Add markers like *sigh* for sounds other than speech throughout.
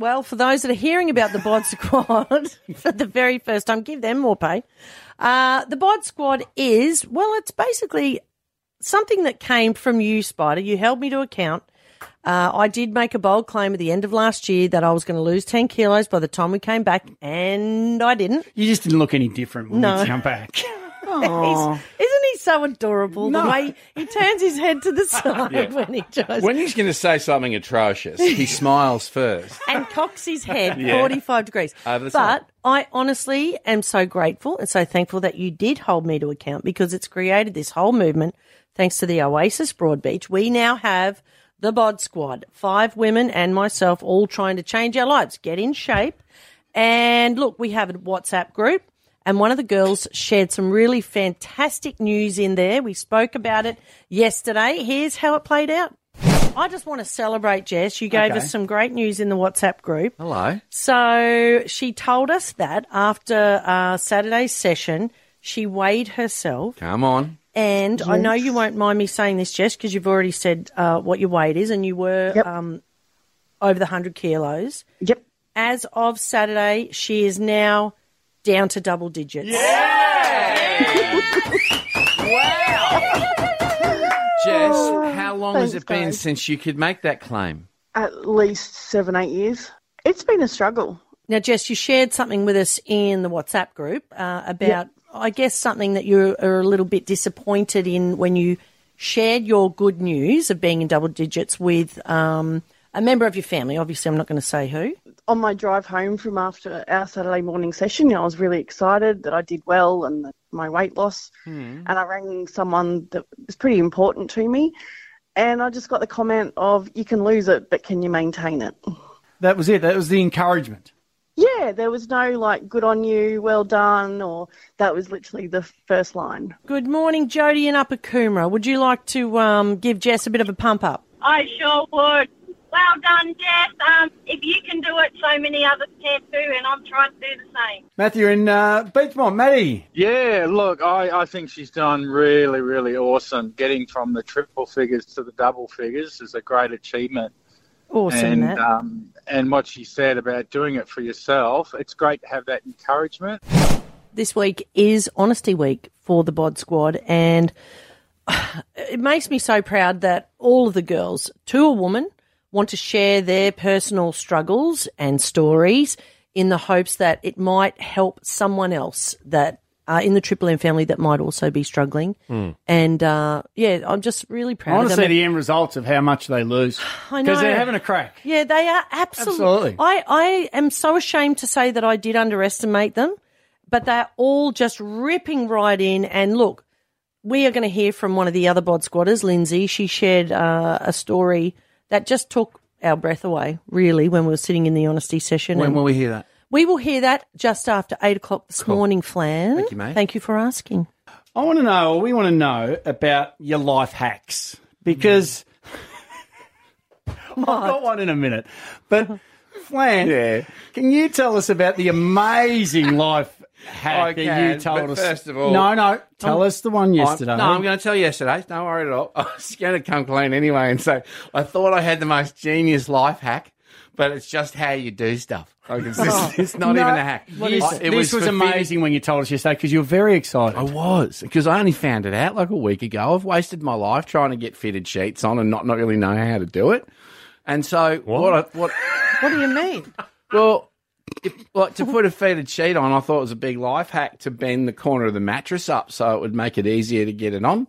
Well, for those that are hearing about the Bod *laughs* Squad *laughs* for the very first time, give them more pay. Uh, the Bod Squad is, well, it's basically something that came from you, Spider. You held me to account. Uh, I did make a bold claim at the end of last year that I was going to lose 10 kilos by the time we came back, and I didn't. You just didn't look any different when No. we come back. *laughs* He's, isn't he so adorable? The way he turns his head to the *laughs* side when he tries When he's going to say something atrocious, he *laughs* smiles first. and cocks his head Yeah. 45 degrees. Over the side. but I honestly am so grateful and so thankful that you did hold me to account because it's created this whole movement thanks to the Oasis Broadbeach. We now have the Bod Squad, five women and myself all trying to change our lives, get in shape. And look, we have a WhatsApp group. And one of the girls shared some really fantastic news in there. We spoke about it yesterday. Here's how it played out. I just want to celebrate Jess. You gave Okay. us some great news in the WhatsApp group. Hello. So she told us that after uh, Saturday's session, she weighed herself. Come on. And I know you won't mind me saying this, Jess, because you've already said uh, what your weight is, and you were Yep. um, over the 100 kilos. Yep. As of Saturday, she is now down to double digits. Yeah! wow! Jess, how long has Thanks, it been guys. since you could make that claim? At least seven, eight years. It's been a struggle. Now, Jess, you shared something with us in the WhatsApp group uh, about, I guess, something that you are a little bit disappointed in when you shared your good news of being in double digits with um, a member of your family. Obviously, I'm not going to say who. On my drive home from after our Saturday morning session, you know, I was really excited that I did well and that my weight loss. And I rang someone that was pretty important to me. And I just got the comment of, you can lose it, but can you maintain it? That was it. That was the encouragement. Yeah, there was no like, good on you, well done, or that was literally the first line. Good morning, Jody in Upper Coomera. Would you like to um, give Jess a bit of a pump up? I sure would. Well done, Jess. Um, if you can do it, so many others can too, and I'm trying to do the same. Matthew in uh, Beechmont. Matty. Yeah, look, I, I think she's done really, really awesome. Getting from the triple figures to the double figures is a great achievement. Awesome, and Matt. um, and what she said about doing it for yourself, it's great to have that encouragement. this week is Honesty Week for the Bod Squad, and *sighs* it makes me so proud that all of the girls, to a woman, want to share their personal struggles and stories in the hopes that it might help someone else that uh, in the Triple M family that might also be struggling. And uh, yeah, I'm just really proud I want of to them. see the end results of how much they lose. *sighs* I Because they're having a crack. Yeah, they are absolutely. Absolutely. I, I am so ashamed to say that I did underestimate them, but they're all just ripping right in. And look, we are going to hear from one of the other bod squatters, Lindsay. She shared uh, a story that just took our breath away, really, when we were sitting in the honesty session. When And will we hear that? we will hear that just after eight o'clock this morning, Flan. Thank you, mate. Thank you for asking. I want to know, or we want to know about your life hacks because *laughs* I've got one in a minute. But Flan, *laughs* Yeah. can you tell us about the amazing life hack I that can, you told but us? first of all- no, no, tell us the one yesterday. I'm, no, I'm going to tell you yesterday. Don't worry at all. *laughs* I was going to come clean anyway, and so I thought I had the most genius life hack, but it's just how you do stuff. Like it's, just, it's not No, even a hack. This, I- it this was, for amazing when you told us yesterday because you were very excited. I was because I only found it out like a week ago. I've wasted my life trying to get fitted sheets on and not, not really know how to do it. And so what? I, what? What do you mean? Well, if, like to put a fitted sheet on, I thought it was a big life hack to bend the corner of the mattress up so it would make it easier to get it on,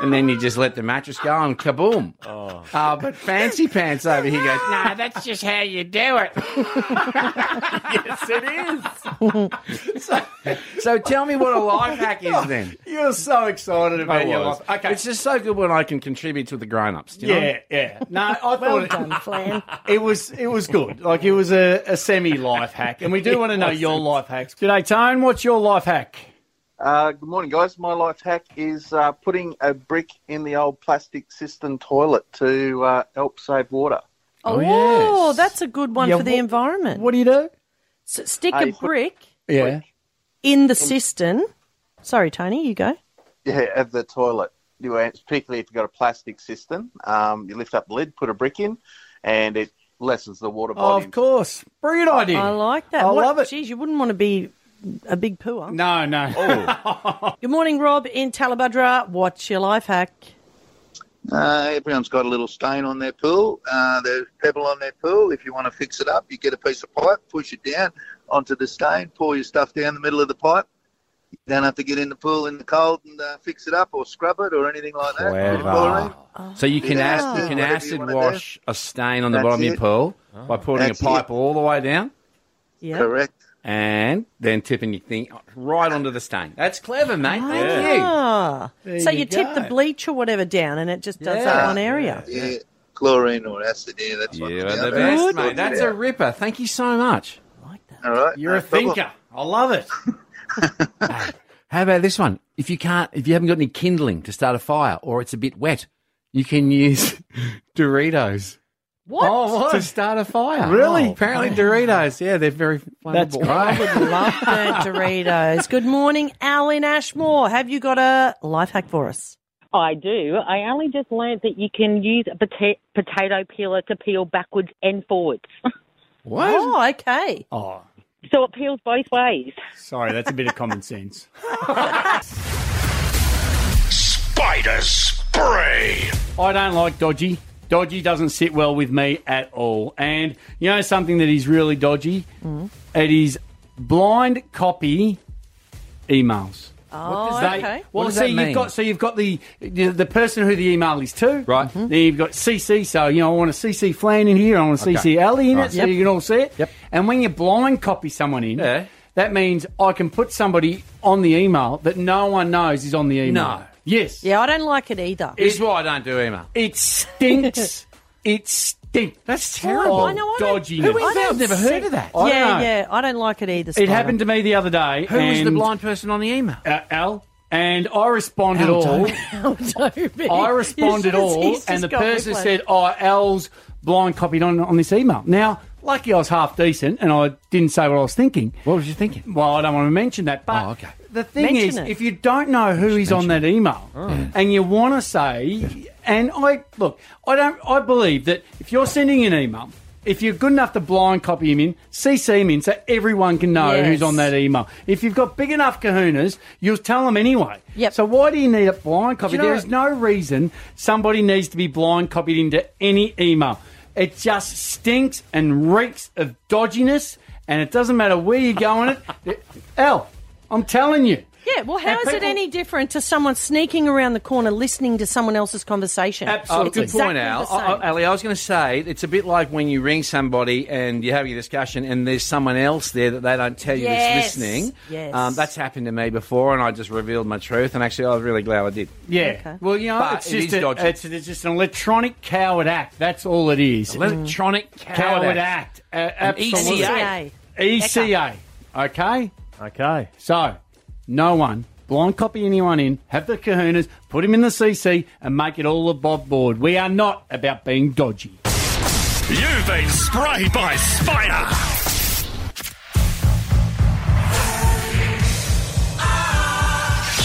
and then you just let the mattress go and kaboom. Oh. Uh, but fancy pants over here goes, no, that's just how you do it. *laughs* yes, it is. so, so tell me what a life hack is then. You're so excited about your life. Okay. It's just so good when I can contribute to the grown-ups. do you know? yeah, yeah. No, I thought Well it, done, Flan. *laughs* it was it was good. Like it was a, a semi life hack, and we do want to know *laughs* your life hacks. G'day, Tone. What's your life hack? Uh, good morning, guys. My life hack is uh, putting a brick in the old plastic cistern toilet to uh, help save water. Oh, yes. that's a good one Yeah, for the what- environment. What do you do? S- stick a put- brick Yeah. in the cistern. Sorry, Tony, you go. Yeah, of the toilet. You, uh, particularly if you've got a plastic cistern, um, you lift up the lid, put a brick in, and it lessens the water Oh, volume. of course. Brilliant idea. I like that. I What- love it. Geez, you wouldn't want to be a big pooer. No, no. *laughs* Good morning, Rob in Tallebudgera. What's your life hack? Uh, everyone's got a little stain on their pool. Uh, there's pebble on their pool. If you want to fix it up, you get a piece of pipe, push it down onto the stain, pour your stuff down the middle of the pipe. You don't have to get in the pool in the cold and uh, fix it up or scrub it or anything like that. With chlorine. So you can, Yeah. acid, you can Whatever you acid wanna do. wash a stain on the That's bottom of your it. pool by putting That's a pipe it. all the way down Yeah. Correct. and then tipping your thing right onto the stain. That's clever, mate. Thank you. Ah. So you you, tip the bleach or whatever down and it just does Yeah. that one area. Yeah. Chlorine or acid. Yeah, that's what You're the best, mate. That's a ripper. Thank you so much. I like that. All right. You're no a problem. thinker. I love it. *laughs* *laughs* How about this one? If you can't, if you haven't got any kindling to start a fire, or it's a bit wet, you can use *laughs* Doritos. What? Oh, what? to start a fire. Really? Oh, apparently, Doritos. Yeah, they're very That's flammable. I would love the Doritos. Good morning, Al in Ashmore. Have you got a life hack for us? I do. I only just learned that you can use a pota- potato peeler to peel backwards and forwards. *laughs* What? Oh, okay. Oh, so it peels both ways. sorry. That's a bit of common sense. *laughs* Spider spray. I don't like dodgy. Dodgy doesn't sit well with me at all. And you know something that is really dodgy? Mm. It is blind copy emails. Oh, They- okay. Well, What does oh, see, that you've mean? got so you've got the the, the person who the email is to, Right. Mm-hmm. Then you've got CC. So you know, I want to CC Flan in here. I want to Okay. CC Ali in Right. it, so Yep. you can all see it. Yep. And when you blind copy someone in, Yeah. that means I can put somebody on the email that no one knows is on the email. No. Yes. Yeah, I don't like it either. This is why I don't do email. It stinks. *laughs* it stinks. That's terrible. I know, I Dodginess. Who is that? I've never heard of that. I yeah, know. yeah. I don't like it either. It happened to me the other day. Who was the blind person on the email? Uh, Al. And I responded Al all. Toby. *laughs* I responded *laughs* all, and the person said, "Oh, Al's blind copied on on this email." Now, lucky I was half decent, and I didn't say what I was thinking. What was you thinking? Well, I don't want to mention that, but Oh, okay. The thing Mention is, it. if you don't know who is on that email, oh. and you want to say, and I look, I don't, I believe that if you're sending an email. If you're good enough to blind copy him in, CC him in so everyone can know Yes. who's on that email. If you've got big enough kahunas, you'll tell them anyway. Yep. So why do you need a blind copy? you know There no reason somebody needs to be blind copied into any email. It just stinks and reeks of dodginess, and it doesn't matter where you go on it. *laughs* Al, I'm telling you. Yeah, well, how And is it any different to someone sneaking around the corner listening to someone else's conversation? Absolutely. Oh, good Exactly point, Al. the. I, I, Ali, I was going to say it's a bit like when you ring somebody and you're having a discussion and there's someone else there that they don't tell you Yes. that's listening. Yes. Um, that's happened to me before, and I just revealed my truth. And actually, I was really glad I did. Yeah. Okay. Well, you know, But it's just is a, dodgy. it's, it's just an electronic coward act. That's all it is. Electronic coward, coward act. Uh, An absolutely. ECA. ECA. Okay? Okay. So, no one, blind copy anyone in, have the kahunas, put him in the CC, and make it all above board. We are not about being dodgy. You've been sprayed by Spider.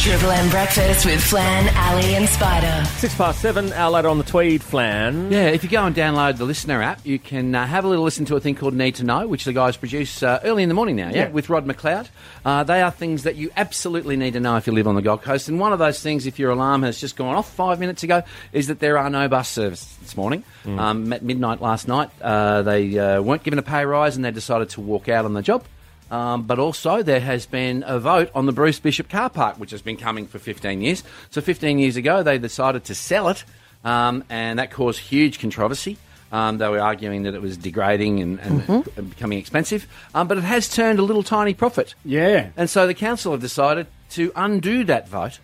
Triple M breakfast with Flan, Ali, and Spider. Six past seven, our later on the Tweed flan. Yeah, if you go and download the Listener app, you can uh, have a little listen to a thing called Need to Know, which the guys produce uh, early in the morning now, yeah, Yeah. with Rod McLeod. Uh, they are things that you absolutely need to know if you live on the Gold Coast. And one of those things, if your alarm has just gone off five minutes ago, is that there are no bus services this morning. Um, at midnight last night, uh, they uh, weren't given a pay rise and they decided to walk out on the job. Um, but also, there has been a vote on the Bruce Bishop car park, which has been coming for 15 years. So, 15 years ago, they decided to sell it, um, and that caused huge controversy. Um, they were arguing that it was degrading and, and, and becoming expensive, um, but it has turned a little tiny profit. Yeah. And so the council have decided to undo that vote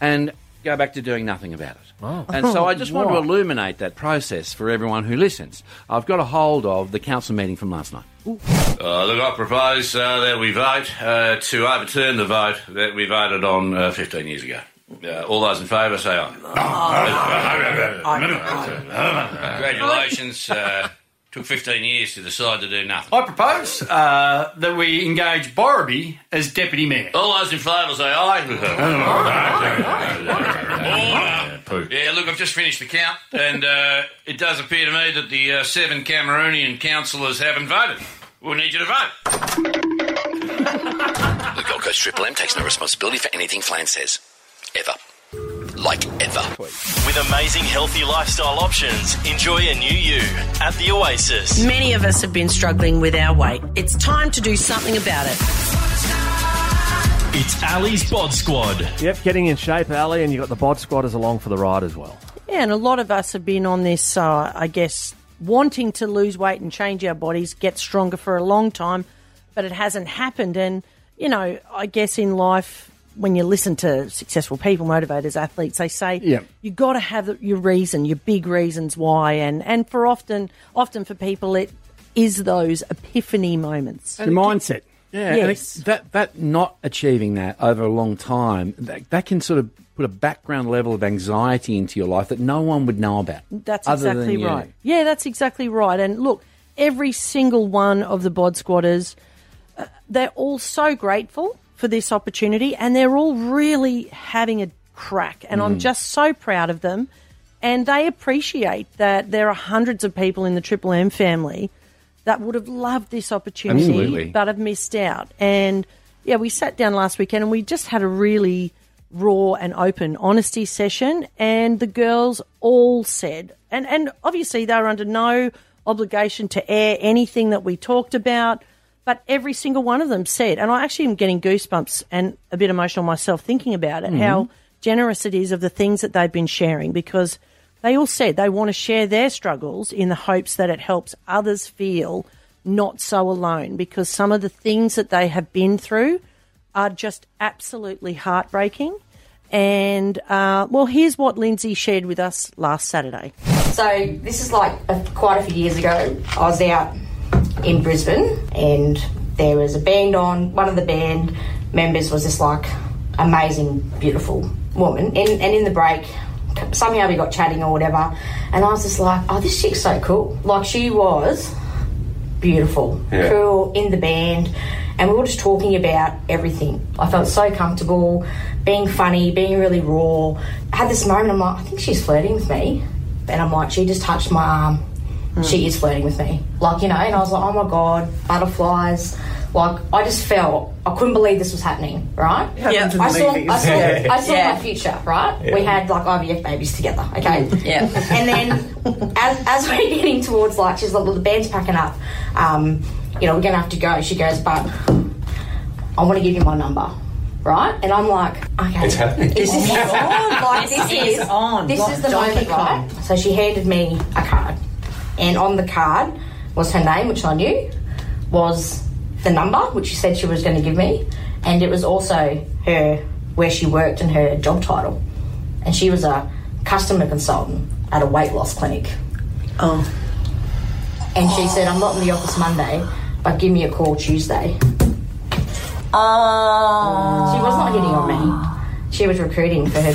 and go back to doing nothing about it. Oh. And so I just want to *laughs* illuminate that process for everyone who listens. I've got a hold of the council meeting from last night. Uh, look, I propose uh, that we vote uh, to overturn the vote that we voted on uh, 15 years ago. Uh, all those in favour say aye. Congratulations. Uh, took 15 years to decide to do nothing. I propose uh, that we engage Borrowby as deputy mayor. All those in favour say aye. *laughs* *laughs* poo. Yeah, look, I've just finished the count, and uh, it does appear to me that the uh, seven Cameroonian councillors haven't voted. We'll need you to vote. *laughs* The Gold Coast Triple M takes no responsibility for anything Flan says. Ever. Like ever. With amazing healthy lifestyle options, enjoy a new you at the Oasis. Many of us have been struggling with our weight. It's time to do something about it. It's Ali's Bod Squad. Yep, getting in shape, Ali, and you've got the bod squatters along for the ride as well. Yeah, and a lot of us have been on this, uh, I guess, wanting to lose weight and change our bodies, get stronger for a long time, but it hasn't happened. And, you know, I guess in life, when you listen to successful people, motivators, athletes, they say Yeah. you got to have your reason, your big reasons why. And, and for often, often for people, it is those epiphany moments. Your mindset. Yeah, Yes. that that not achieving that over a long time that, that can sort of put a background level of anxiety into your life that no one would know about. That's exactly you. right. Yeah, that's exactly right. And look, every single one of the bod squatters, uh, they're all so grateful for this opportunity, and they're all really having a crack. And I'm Mm. just so proud of them. And they appreciate that there are hundreds of people in the Triple M family that would have loved this opportunity, Absolutely. but have missed out. And yeah, we sat down last weekend and we just had a really raw and open honesty session. And the girls all said, and, and obviously they were under no obligation to air anything that we talked about, but every single one of them said, and I actually am getting goosebumps and a bit emotional myself thinking about it, Mhm. how generous it is of the things that they've been sharing because they all said they want to share their struggles in the hopes that it helps others feel not so alone because some of the things that they have been through are just absolutely heartbreaking. And uh, well, here's what Lindsay shared with us last Saturday. So this is like a, quite a few years ago. I was out in Brisbane and there was a band on. One of the band members was this like amazing, beautiful woman. And, and in the break, somehow we got chatting or whatever. And I was just like, oh, this chick's so cool. Like she was beautiful, Yeah. cool in the band. And we were just talking about everything. I felt so comfortable being funny, being really raw. I had this moment, I'm like, I think she's flirting with me. And I'm like, she just touched my arm. Hmm. She is flirting with me. Like, you know, and I was like, oh my God, butterflies. Like, I just felt, I couldn't believe this was happening, right? Happens in I saw. I saw, Yeah. *laughs* I saw Yeah. my future, right? Yeah. We had like IVF babies together, okay? *laughs* Yeah. And then as, as we're getting towards like, she's like, well, the band's packing up. Um, you know, we're going to have to go. She goes, but I want to give you my number. Right? And I'm like, okay. It's happening. This is Oh my God. Like, This this is is on. This Like is the moment, right? So she handed me a card. And on the card was her name, which I knew, was the number, which she said she was going to give me. And it was also her, where she worked and her job title. And she was a customer consultant at a weight loss clinic. Oh. And she said, I'm not in the office Monday, but give me a call Tuesday. Oh. She was not hitting on me. She was recruiting for her.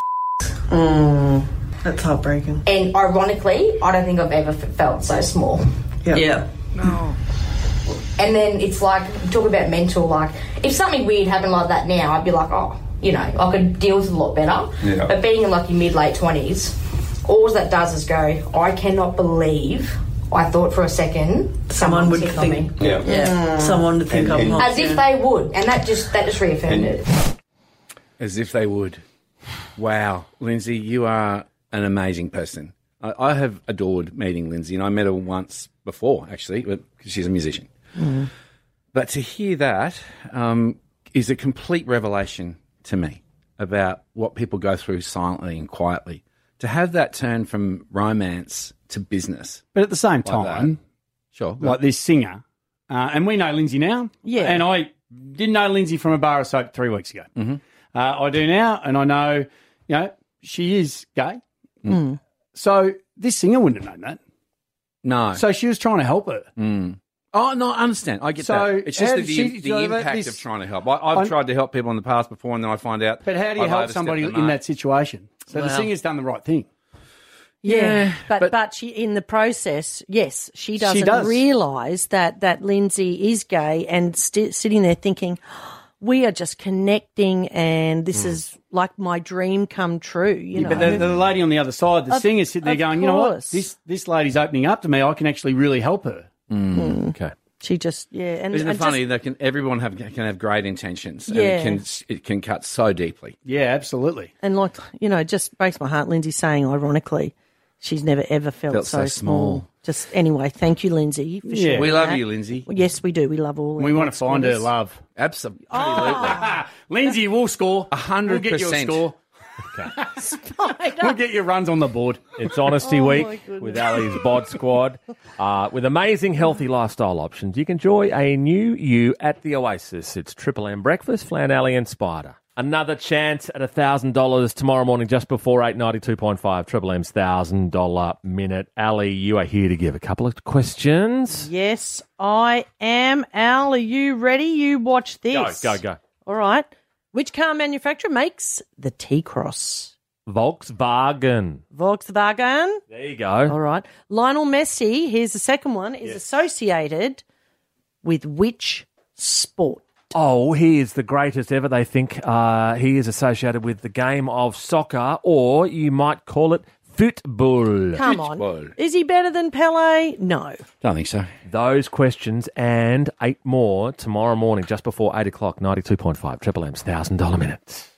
Mm, that's heartbreaking. And ironically, I don't think I've ever f- felt so small. Yep. Yeah. And then it's like, talk about mental, like, if something weird happened like that now, I'd be like, oh, you know, I could deal with it a lot better. Yeah. But being in like your mid late 20s, all that does is go, I cannot believe I thought for a second someone, would would think on me. think- Yeah. Yeah. Someone would think And- I'm and- hot, As if yeah. they would. And that just, that just reaffirmed And- it. As if they would. Wow, Lindsay, you are an amazing person. I, I have adored meeting Lindsay, and I met her once before, actually, because she's a musician. But to hear that um, is a complete revelation to me about what people go through silently and quietly. To have that turn from romance to business. But at the same like that- time, sure, like this singer, uh, and we know Lindsay now. Yeah. And I didn't know Lindsay from a bar of soap three weeks ago. Mm-hmm. Uh, I do now, and I know, you know, she is gay. Mm. So this singer wouldn't have known that. No. So she was trying to help her. Mm. Oh no, I understand. I get So, that. It's just the, did the, she- the impact this- of trying to help. I, I've I'm- tried to help people in the past before, and then I find out. But how do you I've help somebody in that situation? So the singer's done the right thing. Yeah, but, but she in the process, yes, she She doesn't does. realise that that Lindsay is gay and st- sitting there thinking, oh, we are just connecting, and this mm. is like my dream come true. You Yeah, know, but the, the lady on the other side, the Of- singer's sitting there of going, you know what? This this lady's opening up to me. I can actually really help her. Mm. Okay. she just yeah, and Isn't it and funny just- that can everyone have can have great intentions and Yeah. it can it can cut so deeply. Yeah, absolutely. and like you know, just breaks my heart. Lindsay saying, ironically, she's never ever felt, Felt so, so small. Just anyway, thank you, Lindsay. For Yeah. We love that. you, Lindsay. Well, yes, we do. We love all. Of them. We want to find her love. Absolutely. *laughs* Lindsay will score. A hundred We'll get you *laughs* a *laughs* We'll get your runs on the board. It's Honesty Oh, my Week goodness. with Ali's Bod Squad. Uh, with amazing healthy lifestyle options, you can enjoy a new you at the Oasis. It's Triple M Breakfast, Flan Ali and Spider. Another chance at $1,000 tomorrow morning just before 892.5. Triple M's $1,000 minute. Ali, you are here to give a couple of questions. Yes, I am. Al, are you ready? You watch this. Go, go, go. All right. Which car manufacturer makes the T Cross? Volkswagen. Volkswagen. There you go. All right. Lionel Messi, here's the second one, is associated with which sport? Oh, he is the greatest ever. They think uh, he is associated with the game of soccer, or you might call it football. Come on. Is he better than Pele? No. Don't think so. Those questions and eight more tomorrow morning, just before eight o'clock. Ninety-two point five. Triple M's thousand dollar minutes.